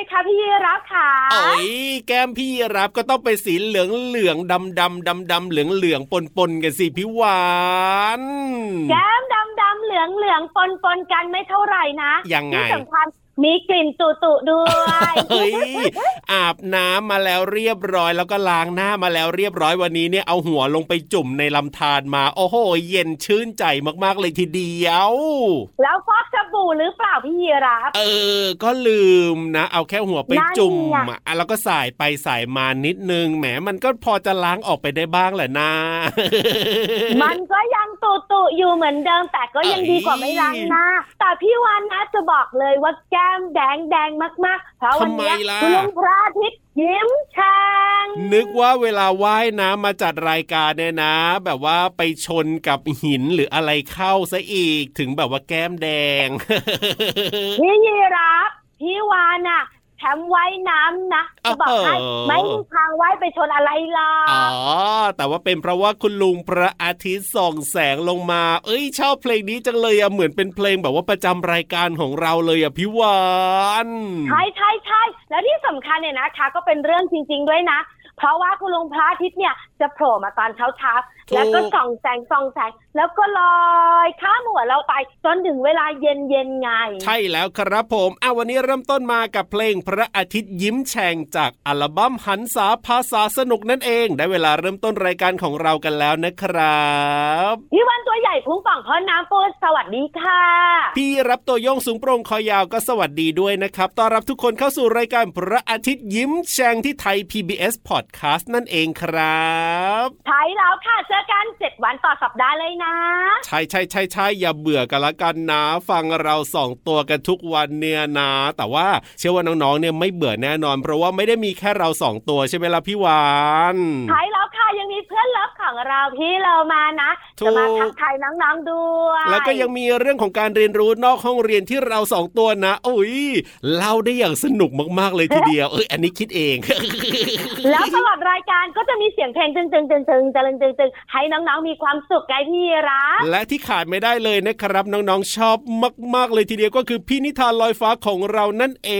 ไหมคะพี่รับค่ะโอ้ยแก้มพี่รับก็ต้องเป็นสีเหลืองเหลืองดำดำดำดำเหลืองเหลืองปนปนกันสิพี่วานแก้มดำดำเหลืองเหลืองปนปนกันไม่เท่าไหร่นะยังไงที่สำคัญ มีกลิ่นตุตุด้วยเฮ้ยอาบน้ำมาแล้วเรียบร้อยแล้วก็ล้างหน้ามาแล้วเรียบร้อยวันนี้เนี่ยเอาหัวลงไปจุ่มในลำธารมา โอ้โห เย็นชื่นใจมากๆเลยทีเดียว แล้วฟอกสบู่หรือเปล่าพี่รับเออ ก็ลืมนะ เอาแค่หัวไปนั่นจุ่มไงอะแล้วก็สายไปสายมานิดนึงแหมมันก็พอจะล้างออกไปได้บ้างแหละนะมันก็ยังตุตุอยู่เหมือนเดิมแต่ก็ยังดีกว่าไม่ล้างหน้าแต่พี่วานนะจะบอกเลยว่าแก้มแดงแดงมากๆเพราะวันเนี้ยทำไมล่ะคุณลุงพระอาทิตย์ยิ้มแฉ่งนึกว่าเวลาว่ายน้ำมาจัดรายการเนี่ยนะ แบบว่าไปชนกับหินหรืออะไรเข้าซะอีกถึงแบบว่าแก้มแดงพี่ยีรับพี่วานอะ แชมป์ว่ายน้ำนะจะบอกให้เออไม่มีทางว่ายไปชนอะไรหรออ๋อกแต่ว่าเป็นเพราะว่าคุณลุงพระอาทิตย์ส่องแสงลงมา เอ้ยชอบเพลงนี้จังเลยอะเหมือนเป็นเพลงแบบว่าประจำรายการของเราเลยอะพี่วานใช่ใช่ใช่แล้วที่สำคัญเนี่ยนะคะ ก็เป็นเรื่องจริง ๆ ด้วยนะ เพราะว่าคุณลุงพระอาทิตย์เนี่ยจะโผล่มาตอนเช้าเช้าๆ แล้วก็ส่องแสงส่องแสงแล้วก็ลอยข้ามหัวเราไปจนถึงเวลาเย็นเย็นๆไง ใช่แล้วครับผมอะวันนี้เริ่มต้นมากับเพลงพระอาทิตย์ยิ้มแฉ่งจากอัลบั้มหันษาภาษาสนุกนั่นเอง ได้เวลาเริ่มต้นรายการของเรากันแล้วนะครับพี่วันตัวใหญ่พุงป่องพ่อน้ำปูสวัสดีค่ะ พี่รับตัวโยงสูงโปร่งคอยาวก็สวัสดีด้วยนะครับต้อนรับทุกคนเข้าสู่รายการพระอาทิตย์ยิ้มแฉ่งที่ไทย PBS Podcast นั่นเองครับใช่แล้วค่ะเจอกันเจ็ดวันต่อสัปดาห์เลยนะ ใช่ใช่ใช่ใช่อย่าเบื่อกันละกันนะ ฟังเราสองตัวกันทุกวันเนี่ยนะ แต่ว่าเชื่อว่าน้องๆเนี่ยไม่เบื่อแน่นอน เพราะว่าไม่ได้มีแค่เราสองตัวใช่ไหมล่ะพี่วานใช่แล้วค่ะยังมีเพื่อนเลิฟข่าวของเราพี่เรามานะถูกจะมาทักทายน้องๆด้วยแล้วก็ยังมีเรื่องของการเรียนรู้นอกห้องเรียนที่เราสองตัวนะโอ้ยเล่าได้อย่างสนุกมากๆเลยทีเดียวเอ้ยอันนี้คิดเอง แล้วตลอดรายการก็จะมีเสียงเพลงตึงตึงตึงตึงตึงตึงตึงให้น้องๆมีความสุขไงพี่รับและที่ขาดไม่ได้เลยนะครับ น้องๆชอบมาก ๆ เลยทีเดียวก็คือพี่นิทานลอยฟ้าของเรานั่นเอ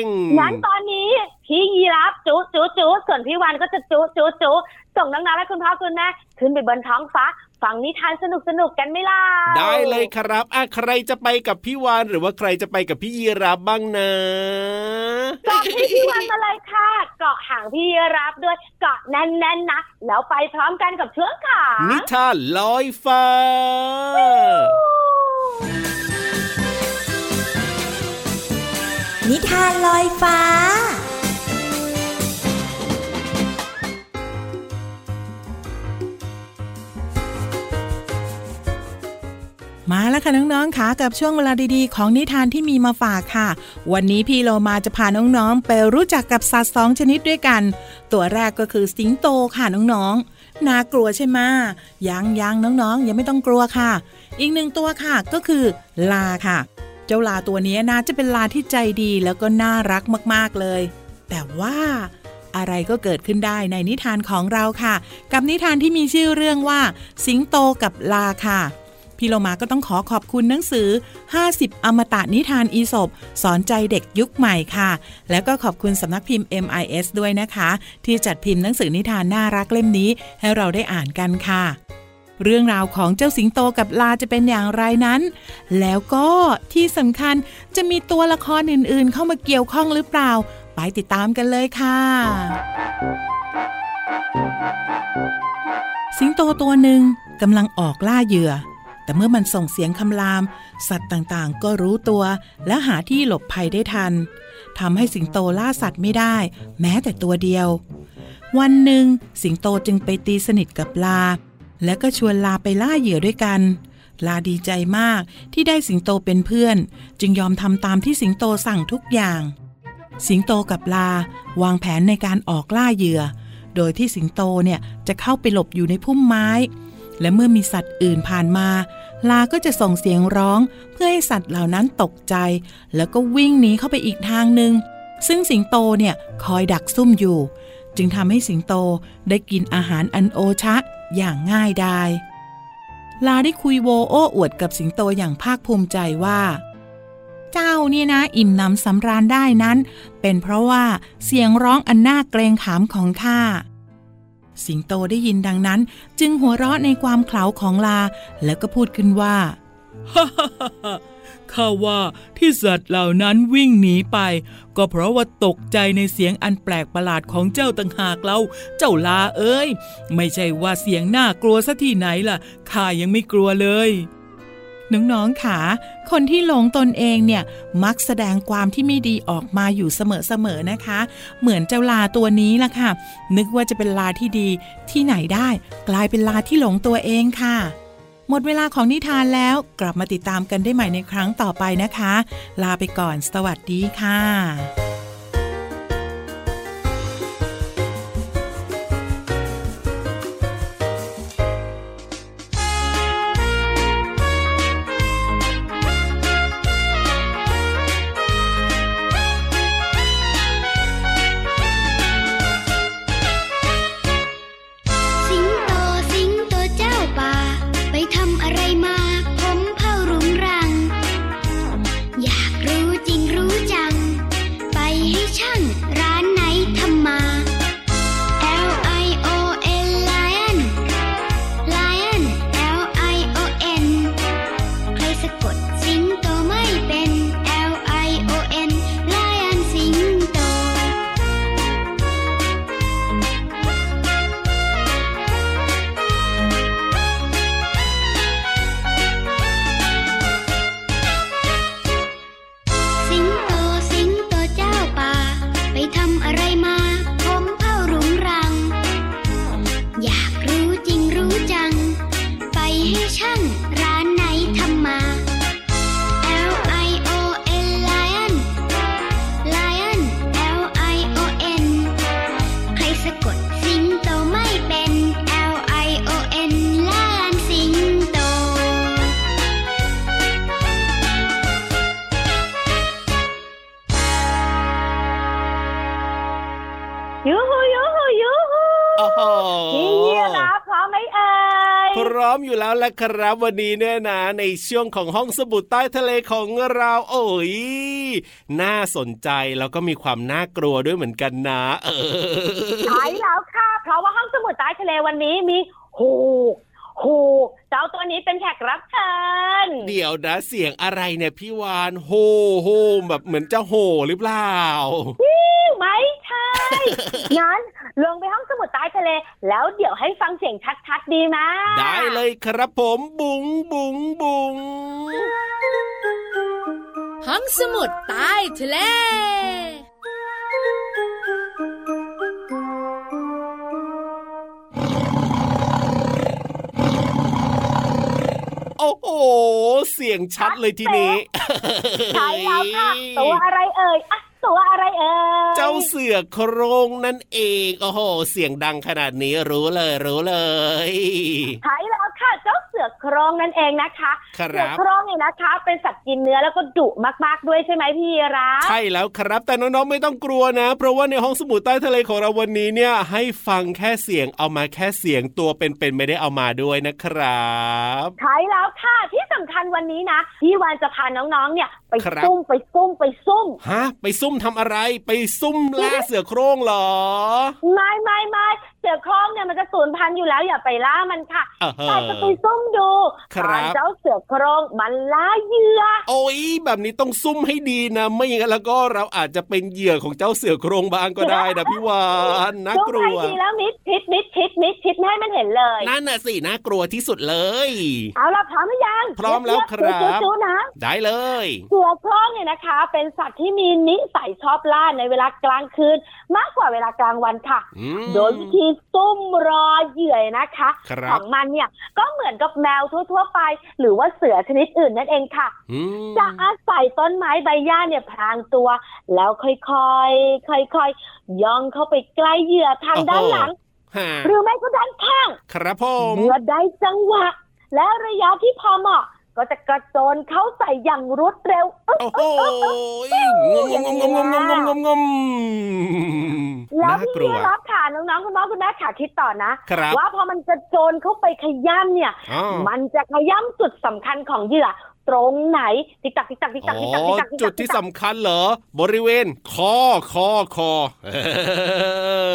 งงั้นตอนนี้พี่ยีรับจุจุจุส่วนพี่วันก็จะจุจุจุส่งน้องๆและคุณพ่อคุณแม่ขึ้นไปบนท้องฟ้า ฟังนิทานสนุกสนุกๆกันไหมล่ะ ได้เลยครับอะใครจะไปกับพี่วานหรือว่าใครจะไปกับพี่ยีราฟบ้างนะเกาะที่พี่วันมาเลยค่ะ เกาะหางพี่ยีรับด้วย เกาะแน่นๆนะ แล้วไปพร้อมกันกับเชือกขานิทานลอยฟ้านิทานลอยฟ้า มาแล้วค่ะน้องๆค่ะกับช่วงเวลาดีๆ ของนิทานที่มีมาฝากค่ะ วันนี้พี่โลมาจะพาน้องๆ ไปรู้จักกับสัตว์สองชนิดด้วยกัน ตัวแรกก็คือสิงโตค่ะน้องๆน่ากลัวใช่ไหมยังยังน้องๆยังไม่ต้องกลัวค่ะ อีกหนึ่งตัวค่ะก็คือลาค่ะ เจ้าลาตัวนี้น่าจะเป็นลาที่ใจดีแล้วก็น่ารักมากๆเลย แต่ว่าอะไรก็เกิดขึ้นได้ในนิทานของเราค่ะ กับนิทานที่มีชื่อเรื่องว่า สิงโตกับลาค่ะ พี่โลมาก็ต้องขอขอบคุณหนังสือ 50 อมตะนิทานอีสบสอนใจเด็กยุคใหม่ค่ะ แล้วก็ขอบคุณสำนักพิมพ์ MIS ด้วยนะคะ ที่จัดพิมพ์หนังสือนิทานน่ารักเล่มนี้ ให้เราได้อ่านกันค่ะเรื่องราวของเจ้าสิงโตกับลาจะเป็นอย่างไรนั้น แล้วก็ที่สำคัญจะมีตัวละครอื่นๆ เข้ามาเกี่ยวข้องหรือเปล่า ไปติดตามกันเลยค่ะ สิงโตตัวหนึ่งกำลังออกล่าเหยื่อ แต่เมื่อมันส่งเสียงคำราม สัตว์ต่างๆ ก็รู้ตัว และหาที่หลบภัยได้ทันทำให้สิงโตล่าสัตว์ไม่ได้ แม้แต่ตัวเดียว วันหนึ่ง สิงโตจึงไปตีสนิทกับลา และก็ชวนลาไปล่าเหยื่อด้วยกัน ลาดีใจมากที่ได้สิงโตเป็นเพื่อน จึงยอมทำตามที่สิงโตสั่งทุกอย่าง สิงโตกับลาวางแผนในการออกล่าเหยื่อ โดยที่สิงโตเนี่ยจะเข้าไปหลบอยู่ในพุ่มไม้ และเมื่อมีสัตว์อื่นผ่านมา ลาก็จะส่งเสียงร้องเพื่อให้สัตว์เหล่านั้นตกใจ แล้วก็วิ่งหนีเข้าไปอีกทางหนึ่ง ซึ่งสิงโตเนี่ยคอยดักซุ่มอยู่ จึงทำให้สิงโตได้กินอาหารอันโอชะอย่างง่ายดายลาได้คุยโวโอ้อวดกับสิงโตอย่างภาคภูมิใจว่า เจ้าเนี่ยนะอิ่มหนำสำราญได้นั้น เป็นเพราะว่าเสียงร้องอันน่าเกรงขามของข้า สิงโตได้ยินดังนั้น จึงหัวเราะในความเขลาของลา แล้วก็พูดขึ้นว่าข้าว่าที่สัตว์เหล่านั้นวิ่งหนีไป ก็เพราะว่าตกใจในเสียงอันแปลกประหลาดของเจ้าต่างหากเรา เจ้าลาเอ้ย ไม่ใช่ว่าเสียงน่ากลัวซะที่ไหนล่ะข้ายังไม่กลัวเลย น้องๆค่ะ คนที่หลงตนเองเนี่ยมักแสดงความที่ไม่ดีออกมาอยู่เสมอๆนะคะ เหมือนเจ้าลาตัวนี้ล่ะค่ะ นึกว่าจะเป็นลาที่ดีที่ไหนได้ กลายเป็นลาที่หลงตัวเองค่ะ หมดเวลาของนิทานแล้วกลับมาติดตามกันได้ใหม่ในครั้งต่อไปนะคะ ลาไปก่อน สวัสดีค่ะ แล้วละครับวันนี้เนี่ยนะ ในช่วงของห้องสมุดใต้ทะเลของเราโอ้ยน่าสนใจแล้วก็มีความน่ากลัวด้วยเหมือนกันนะเออใช่แล้วค่ะ เพราะว่าห้องสมุดใต้ทะเลวันนี้มีหูหูเจ้าตัวนี้เป็นแขกรับเชิญเดี๋ยวนะเสียงอะไรเนี่ยพี่วานโฮโฮแบบเหมือนจะโหหรือเปล่าไม่ใช่งั้นลงไปห้องสมุดใต้ ทะเล แล้วเดี๋ยวให้ฟังเสียงชัดๆดีไหมได้เลยครับผมบุ๋งบุ๋งบุ๋งห้องสมุดใต้ทะเลโอ้โห เสียงชัดเลยทีนี้ ใช่แล้วค่ะ ตัวอะไรเอ่ยอะ ตัวอะไรเอ่ย เจ้าเสือโครงนั่นเอง โอ้โห เสียงดังขนาดนี้รู้เลยรู้เลยใช่แล้วค่ะเจ้าเสือโครงนั่นเองนะคะครับเสือโครงเนี่ยนะคะ เป็นสัตว์กินเนื้อแล้วก็ดุมากๆด้วยใช่ไหมพี่รับใช่แล้วครับ แต่น้องๆไม่ต้องกลัวนะ เพราะว่าในห้องสมุดใต้ทะเลของเราวันนี้เนี่ย ให้ฟังแค่เสียงเอามาแค่เสียงตัวเป็นๆไม่ได้เอามาด้วยนะครับใช่แล้วค่ะที่สำคัญวันนี้นะพี่วานจะพาน้องๆเนี่ย ไปครับซุ่มไปซุ่มไปซุ่มฮะไปซุ่มทำอะไรไปซุ่มล่าเสือโคร่งเหรอไม่ไม่ไม่เสือโครงเนี่ยมันจะสูญพันธุ์อยู่แล้วอย่าไปล่ามันค่ะเออแต่จะไปซุ่มดูครับตอนเจ้าเสือโครงมันล่าเหยื่อ โอ้ยแบบนี้ต้องซุ่มให้ดีนะ ไม่อย่างนั้นแล้วก็เราอาจจะเป็นเหยื่อของเจ้าเสือโครงบ้างก็ได้นะพี่วานน่ากลัซุ่มวไปทีแล้วมิดชิดมิดชิดมิดชิดไม่ให้มันเห็นเลย นั่นน่ะสิน่ากลัวที่สุดเลย เอาละพร้อมหรือยัง พร้อมแล้วครับเยกๆจู๊ๆนะได้เลยเสือโคร่งเนี่ยนะคะ เป็นสัตว์ที่มีนิสัยชอบล่าในเวลากลางคืน มากกว่าเวลากลางวันค่ะอืมโดยวิธีซุ่มรอเหยื่อนะคะครับของมันเนี่ยก็เหมือนกับแมวทั่ว ๆ ไป หรือว่าเสือชนิดอื่นนั่นเองค่ะอืมจะอาศัยต้นไม้ใบหญ้าเนี่ยพรางตัว แล้วค่อยๆค่อยๆย่องเข้าไปใกล้เหยื่อทางด้านหลังฮะหรือไม่ก็ด้านข้าง ครับผมเมื่อได้จังหวะ และระยะที่พอเหมาะ ก็จะกระโจนเข้าใส่อย่างรวดเร็วอึ๊บโอ้โหงมงมงมงมงมงมงมแล้วน่าพี่กลัวรับค่ะน้องๆคุณพ่อคุณแม่ค่ะคิดต่อนะครับว่าพอมันกระโจนเข้าไปขย้ำเนี่ยอ๋อมันจะขย้ำจุดสำคัญของเหยื่อตรงไหนติ๊กตักติ๊กตักติ๊กตักอ๋อติ๊กตักติ๊กตักติ๊กตักจุดที่สำคัญเหรอ บริเวณคอคอคอเอ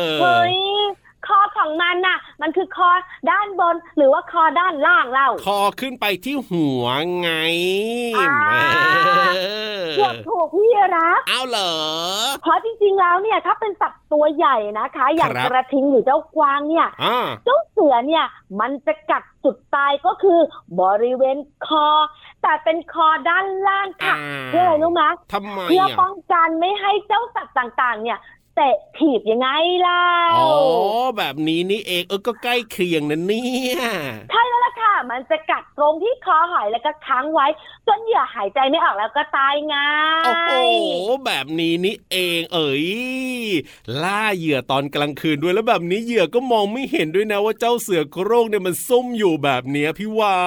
อเฮ้ย คอของมันน่ะ มันคือคอด้านบนหรือว่าคอด้านล่างเล่าคอขึ้นไปที่หัวไงอ่าเออเกือบถูกพี่รับเอาเหรอเพราะจริงๆแล้วเนี่ยถ้าเป็นสัตว์ตัวใหญ่นะคะ อย่างครับกระทิงหรือเจ้ากวางเนี่ยอ่าเจ้าเสือเนี่ยมันจะกัดจุดตายก็คือบริเวณคอ แต่เป็นคอด้านล่างค่ะอ่าเพื่ออะไรรู้ไหมทำไมเพื่ออะป้องกันไม่ให้เจ้าสัตว์ต่างๆ เนี่ย เตะถีบยังไงเล่าอ๋อแบบนี้นี่เองเออก็ใกล้เคียงนะเนี่ยใช่แล้วล่ะค่ะ มันจะกัดตรงที่คอหอยแล้วก็ค้างไว้จนเหยื่อหายใจไม่ออกแล้วก็ตายง่าโอ้โหยแบบนี้นี่เองเอ๋ยล่าเหยื่อตอนกลางคืนด้วยแล้วแบบนี้เหยื่อก็มองไม่เห็นด้วยนะว่าเจ้าเสือโคร่งเนี่ยมันซุ่มอยู่แบบเนี้ยพี่วา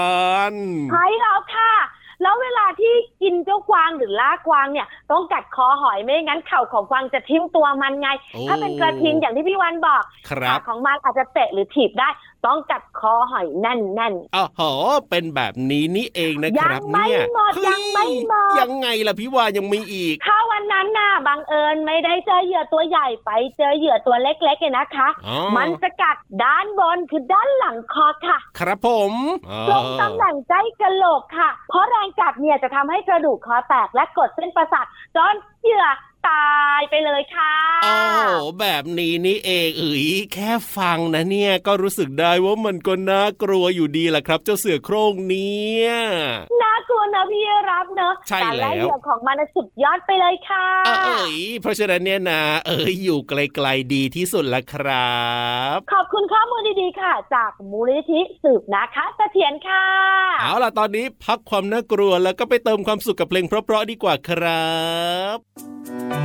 นใช่แล้วค่ะ แล้วเวลาที่กินเจ้ากวางหรือล่ากวางเนี่ย ต้องกัดคอหอยไม่งั้นเข่าของกวางจะทิ่มตัวมันไงโอ้ถ้าเป็นกระทิงอย่างที่พี่วันบอกครับขาของมันอาจจะเตะหรือถีบได้ ต้องกัดคอหอยแน่นอ๋อโหเป็นแบบนี้นี่เองนะคยัรับงไม่เนี่ยหมดเฮ้ยังไม่หมดยังไงล่ะพี่วานยังมีอีกๆถ้าวันนั้นน่ะบังเอิญไม่ได้เจอเหยื่อตัวใหญ่ไปเจอเหยื่อตัวเล็กๆเนี่ยนะคะอ๋อมันจะกัดด้านบนคือด้านหลังคอค่ะ ครับผมอ๋อตรงตำแหน่งใกล้กะโหลกค่ะ เพราะแรงกัดเนี่ยจะทำให้กระดูกคอแตกและกดเส้นประสาทจนเหยื่อ ตายไปเลยค่ะโอ้โหแบบนี้นี่เองเอ๋ยแค่ฟังนะเนี่ยก็รู้สึกได้ว่ามันก็น่ากลัวอยู่ดีแหละครับ เจ้าเสือโคร่งเนี่ยน่ากลัวนะพี่รับเนอะใช่การไล่แล้วเหยื่อของมันน่ะสุดยอดไปเลยค่ะเอ๋ยเพราะฉะนั้นเนี่ยนะเอ๋ยอยู่ไกลๆดีที่สุดละครับ ขอบคุณข้อมูลดีๆค่ะ จากมูลนิธิสืบนะคะเสถียรค่ะ เอาล่ะตอนนี้พักความน่ากลัวแล้วก็ไปเติมความสุขกับเพลงเพราะๆดีกว่าครับเ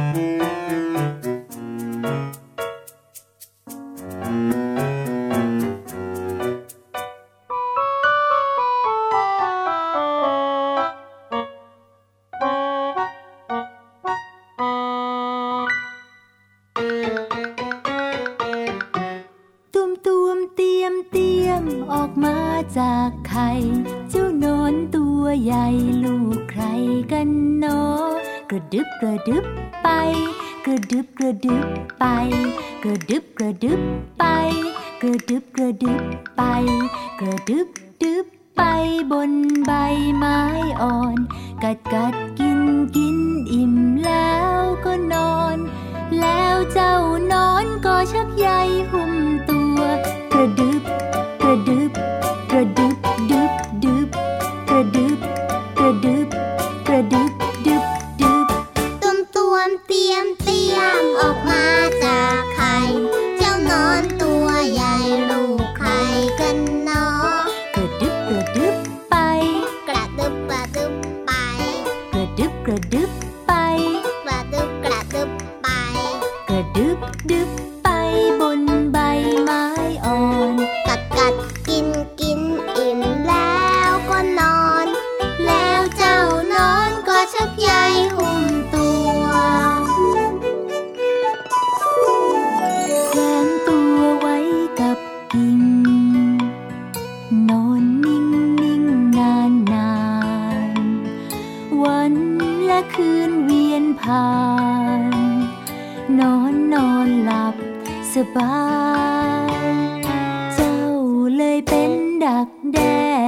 ชัก และคืนเวียนผ่าน นอนนอนหลับสบาย เจ้าเลยเป็นดักแด้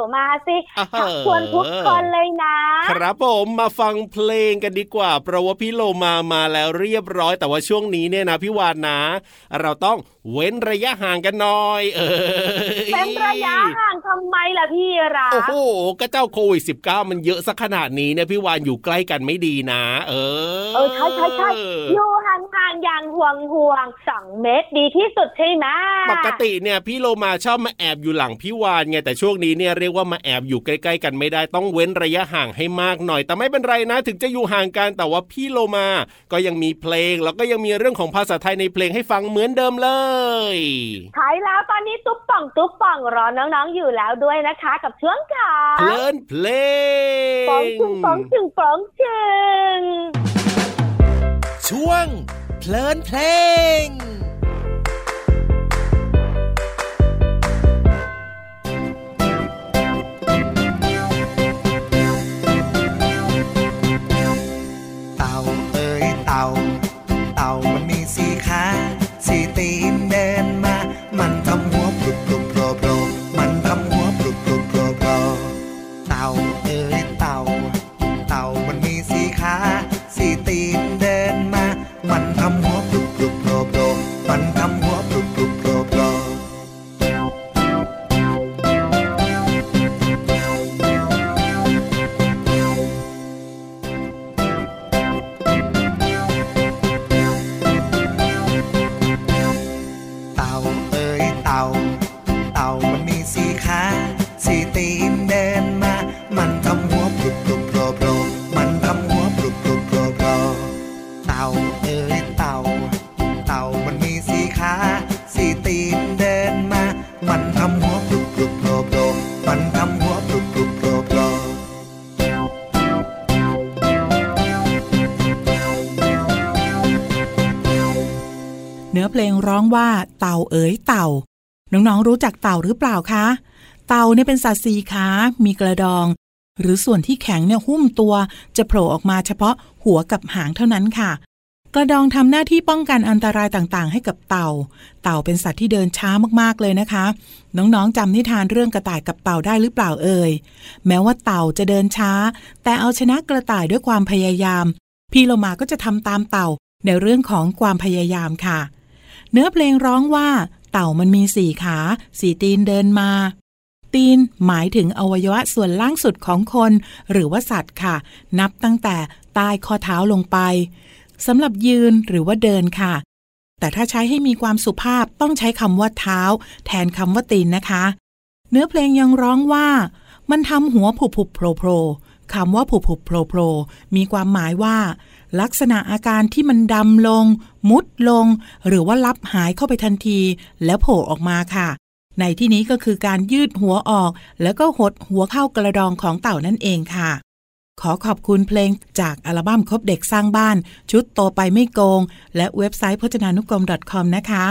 ามาสิอ่าฮะชักชวนทุกคนเลยนะ ครับผมมาฟังเพลงกันดีกว่า เพราะว่าพี่โลมามาแล้วเรียบร้อย แต่ว่าช่วงนี้เนี่ยนะพี่วานนะ เราต้องเว้นระยะห่างกันหน่อย เออเป็นระยะห่างทำไมล่ะพี่ราโอ้โหก็เจ้าโควิด -19 มันเยอะสักขนาดนี้เนี่ยพี่วานอยู่ใกล้กันไม่ดีนะ เออเออใช่ใช่ใช่อยู่ห่างๆอย่างห่วงห่วงๆสองเมตรดีที่สุดใช่ไหมปกติเนี่ยพี่โลมาชอบมาแอบอยู่หลังพี่วานไงแต่ช่วงนี้เนี่ยเรียกว่ามาแอบอยู่ใกล้ ๆ กันไม่ได้ต้องเว้นระยะห่างให้มากหน่อย แต่ไม่เป็นไรนะ ถึงจะอยู่ห่างกันแต่ว่าพี่โลมาก็ยังมีเพลง แล้วก็ยังมีเรื่องของภาษาไทยในเพลงให้ฟังเหมือนเดิมเลยใช่แล้วตอนนี้ตุ๊บป่องตุ๊บป่องรอน้องๆอยู่แล้วด้วยนะคะ กับช่วงข่าเพลินเพลงป๋องชึงป๋องชึงป๋องชึงช่วงเพลินเพลง ว่าเต่าเอ๋ยเต่า น้องๆรู้จักเต่าหรือเปล่าคะ เต่าเนี่ยเป็นสัตว์สี่ขา มีกระดอง หรือส่วนที่แข็งเนี่ยหุ้มตัว จะโผล่ออกมาเฉพาะหัวกับหางเท่านั้นค่ะ กระดองทำหน้าที่ป้องกันอันตรายต่างๆ ให้กับเต่า เต่าเป็นสัตว์ที่เดินช้ามากๆเลยนะคะ น้องๆจำนิทานเรื่องกระต่ายกับเต่าได้หรือเปล่าเอ่ย แม้ว่าเต่าจะเดินช้า แต่เอาชนะกระต่ายด้วยความพยายาม พี่โลมาก็จะทำตามเต่าในเรื่องของความพยายามค่ะ เนื้อเพลงร้องว่า เต่ามันมีสี่ขาสี่ตีนเดินมา ตีนหมายถึงอวัยวะส่วนล่างสุดของคน หรือว่าสัตว์ค่ะ นับตั้งแต่ใต้ข้อเท้าลงไปสำหรับยืนหรือว่าเดินค่ะ แต่ถ้าใช้ให้มีความสุภาพต้องใช้คำว่าเท้า แทนคำว่าตีนนะคะ เนื้อเพลงยังร้องว่า มันทำหัวผุบผุบโผล่โผล่คำว่าผุบผุบโผล่โผล่มีความหมายว่า ลักษณะอาการที่มันดำลง มุดลง หรือว่าลับหายเข้าไปทันที แล้วโผล่ออกมาค่ะ ในที่นี้ก็คือการยืดหัวออก แล้วก็หดหัวเข้ากระดองของเต่านั่นเองค่ะ ขอขอบคุณเพลงจากอัลบั้มคบเด็กสร้างบ้าน ชุดโตไปไม่โกง และเว็บไซต์พจนานุกรม .com นะคะ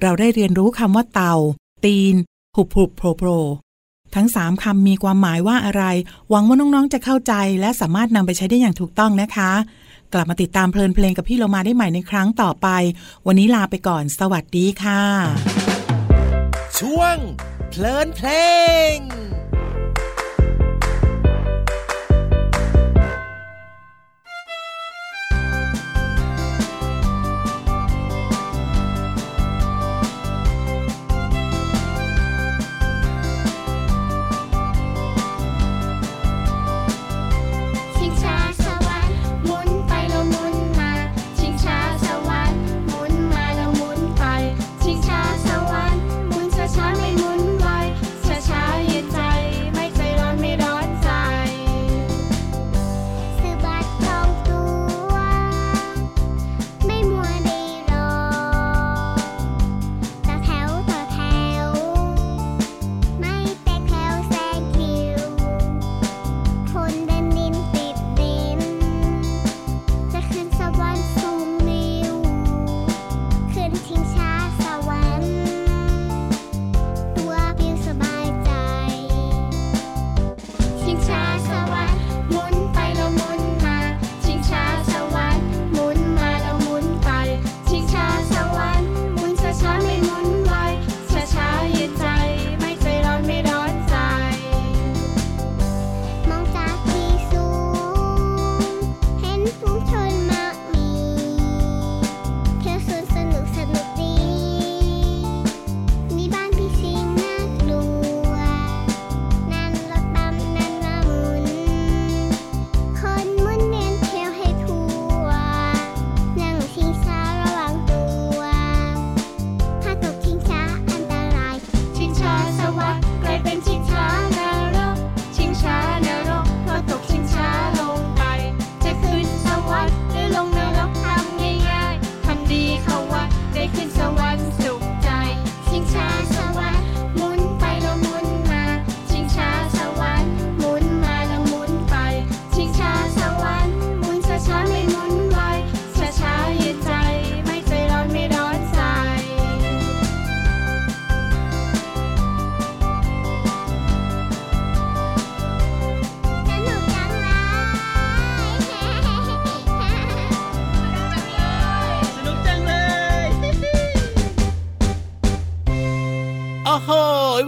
เราได้เรียนรู้คำว่าเต่า ตีนหุบหุบโผล่โผล่ทั้ง 3 คำมีความหมายว่าอะไร หวังว่าน้อง ๆ จะเข้าใจและสามารถนำไปใช้ได้อย่างถูกต้องนะคะ กลับมาติดตามเพลินเพลงกับพี่เรามาได้ใหม่ในครั้งต่อไป วันนี้ลาไปก่อน สวัสดีค่ะ ช่วงเพลินเพลง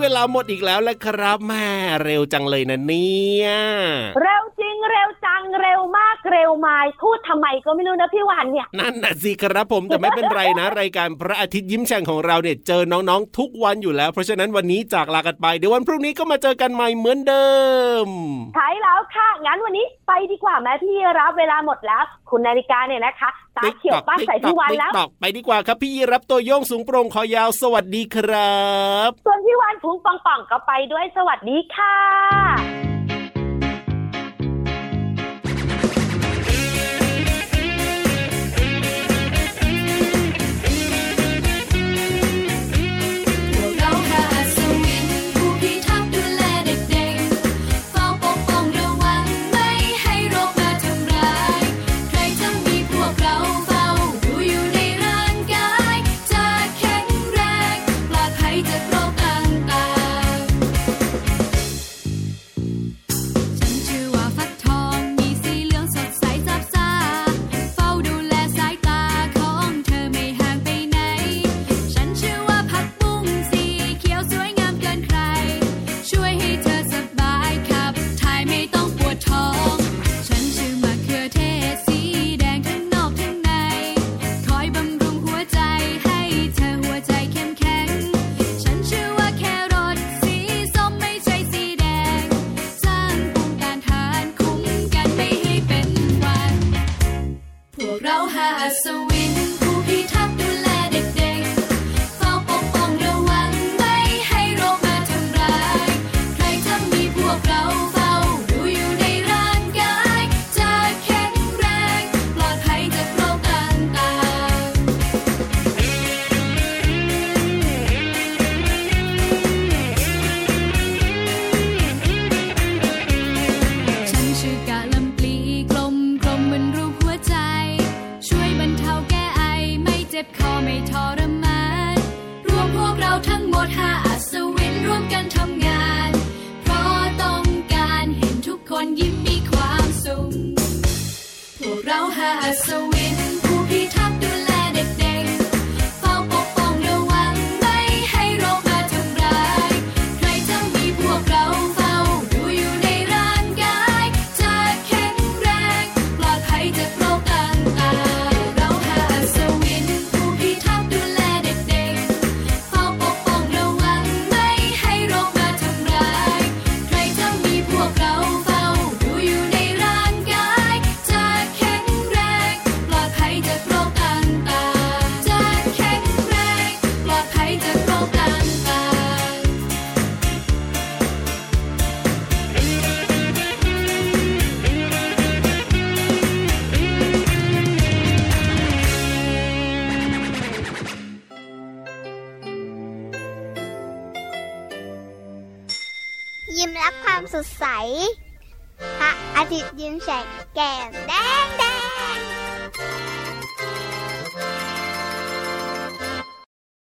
เวลาหมดอีกแล้วแหละครับแม่เร็วจังเลยนะเนี่ยเร็วจริงเร็วจังเร็วมากเร็วมาพูดทำไมก็ไม่รู้นะพี่วันเนี่ยนั่นน่ะสิครับผมแต่ไม่เป็นไรนะ รายการพระอาทิตย์ยิ้มแฉ่งของเราเนี่ยเจอน้องๆ ทุกวันอยู่แล้ว เพราะฉะนั้นวันนี้จากลากันไปเดี๋ยววันพรุ่งนี้ก็มาเจอกันใหม่เหมือนเดิมใช่แล้วค่ะงั้นวันนี้ไปดีกว่าแม่พี่รับเวลาหมดแล้ว คุณนาฬิกาเนี่ยนะคะตาเขียวป้าใส่พี่วันแล้วตอกไปดีกว่าครับพี่ยีรับตัวโยงสูงโปร่งคอยาวสวัสดีครับ ส่วนพี่วันพุงปองป่องก็ไปด้วยสวัสดีค่ะ